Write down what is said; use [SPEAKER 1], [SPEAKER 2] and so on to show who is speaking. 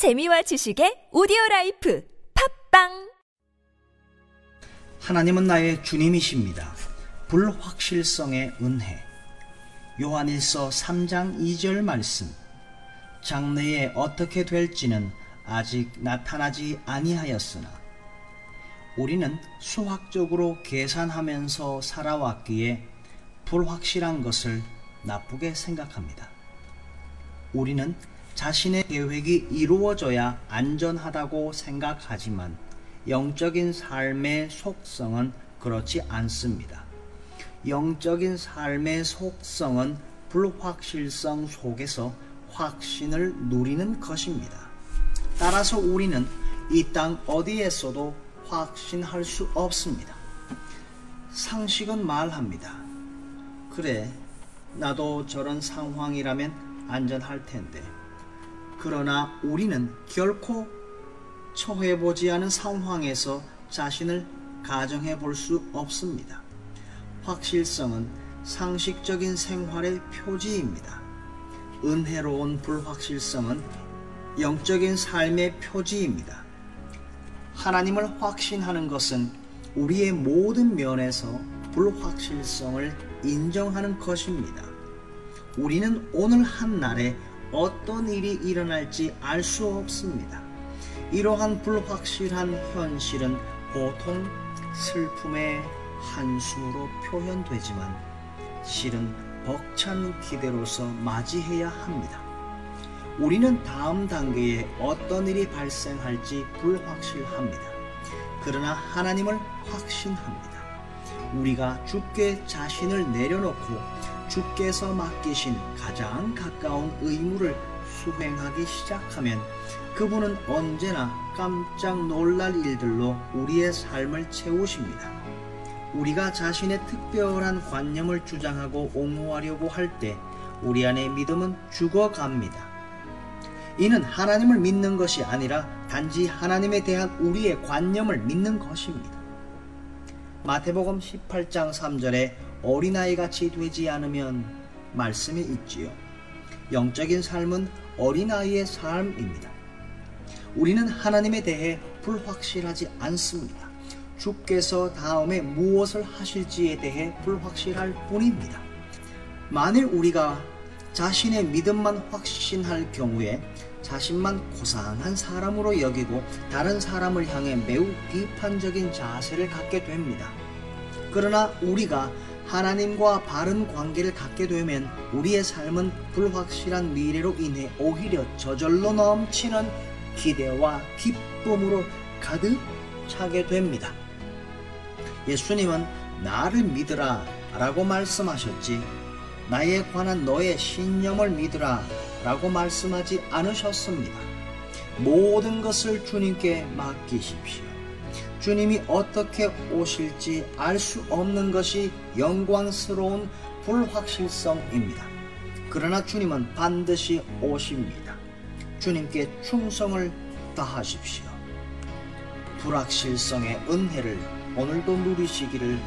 [SPEAKER 1] 재미와 지식의 오디오 life 팟빵
[SPEAKER 2] 하나님은 나의 주님이십니다. 불확실성의 은혜. 요한일서 3장 2절 말씀. 장래에 어떻게 될지는 아직 나타나지 아니하였으나 우리는 수학적으로 계산하면서 살아왔기에 불확실한 것을 나쁘게 생각합니다. 우리는 자신의 계획이 이루어져야 안전하다고 생각하지만 영적인 삶의 속성은 그렇지 않습니다. 영적인 삶의 속성은 불확실성 속에서 확신을 누리는 것입니다. 따라서 우리는 이 땅 어디에서도 확신할 수 없습니다. 상식은 말합니다. 그래, 나도 저런 상황이라면 안전할 텐데. 그러나 우리는 결코 처해보지 않은 상황에서 자신을 가정해 볼 수 없습니다. 확실성은 상식적인 생활의 표지입니다. 은혜로운 불확실성은 영적인 삶의 표지입니다. 하나님을 확신하는 것은 우리의 모든 면에서 불확실성을 인정하는 것입니다. 우리는 오늘 한 날에 어떤 일이 일어날지 알 수 없습니다. 이러한 불확실한 현실은 보통 슬픔의 한숨으로 표현되지만 실은 벅찬 기대로서 맞이해야 합니다. 우리는 다음 단계에 어떤 일이 발생할지 불확실합니다. 그러나 하나님을 확신합니다. 우리가 주께 자신을 내려놓고 주께서 맡기신 가장 가까운 의무를 수행하기 시작하면 그분은 언제나 깜짝 놀랄 일들로 우리의 삶을 채우십니다. 우리가 자신의 특별한 관념을 주장하고 옹호하려고 할 때 우리 안의 믿음은 죽어갑니다. 이는 하나님을 믿는 것이 아니라 단지 하나님에 대한 우리의 관념을 믿는 것입니다. 마태복음 18장 3절에 어린아이 같이 되지 않으면 말씀이 있지요. 영적인 삶은 어린아이의 삶입니다. 우리는 하나님에 대해 불확실하지 않습니다. 주께서 다음에 무엇을 하실지에 대해 불확실할 뿐입니다. 만일 우리가 자신의 믿음만 확신할 경우에 자신만 고상한 사람으로 여기고 다른 사람을 향해 매우 비판적인 자세를 갖게 됩니다. 그러나 우리가 하나님과 바른 관계를 갖게 되면 우리의 삶은 불확실한 미래로 인해 오히려 저절로 넘치는 기대와 기쁨으로 가득 차게 됩니다. 예수님은 나를 믿으라 라고 말씀하셨지 나에 관한 너의 신념을 믿으라 라고 말씀하지 않으셨습니다. 모든 것을 주님께 맡기십시오. 주님이 어떻게 오실지 알 수 없는 것이 영광스러운 불확실성입니다. 그러나 주님은 반드시 오십니다. 주님께 충성을 다하십시오. 불확실성의 은혜를 오늘도 누리시기를